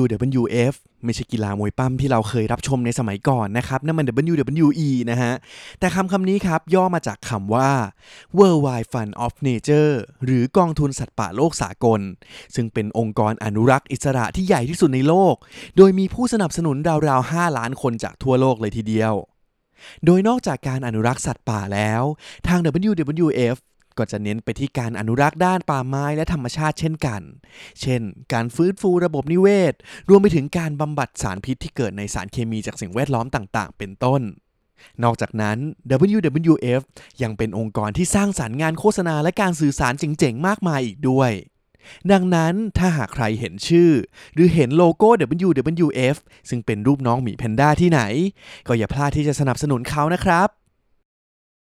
WWF ไม่ใช่กีฬามวยปั้มที่เราเคยรับชมในสมัยก่อนนะครับนั่นมัน WWE นะฮะ แต่คำคำนี้ครับ ย่อมาจากคำว่า Worldwide Fund of Nature หรือกองทุนสัตว์ป่าโลกสากล ซึ่งเป็นองค์กรอนุรักษ์อิสระที่ใหญ่ที่สุดในโลก โดยมีผู้สนับสนุนราวๆ 5 ล้านคนจากทั่วโลกเลยทีเดียวโดยนอกจากการอนุรักษ์สัตว์ป่าแล้ว ทาง WWF ก็จะเน้นไปที่การอนุรักษ์ด้านป่าไม้และธรรมชาติเช่นกัน เช่น การฟื้นฟูระบบนิเวศ รวมไปถึงการบำบัดสารพิษที่เกิดในสารเคมีจากสิ่งแวดล้อมต่าง ๆ เป็นต้น นอกจากนั้น WWF ยังเป็นองค์กรที่สร้างสารรค์งานโฆษณาและการสื่อสารเจ๋งๆ มากมายอีกด้วย ดังนั้นถ้าหากใครเห็นชื่อ หรือเห็นโลโก้ WWF ซึ่งเป็นรูปน้องหมีแพนด้าที่ไหน ก็อย่าพลาดที่จะสนับสนุนเขานะครับ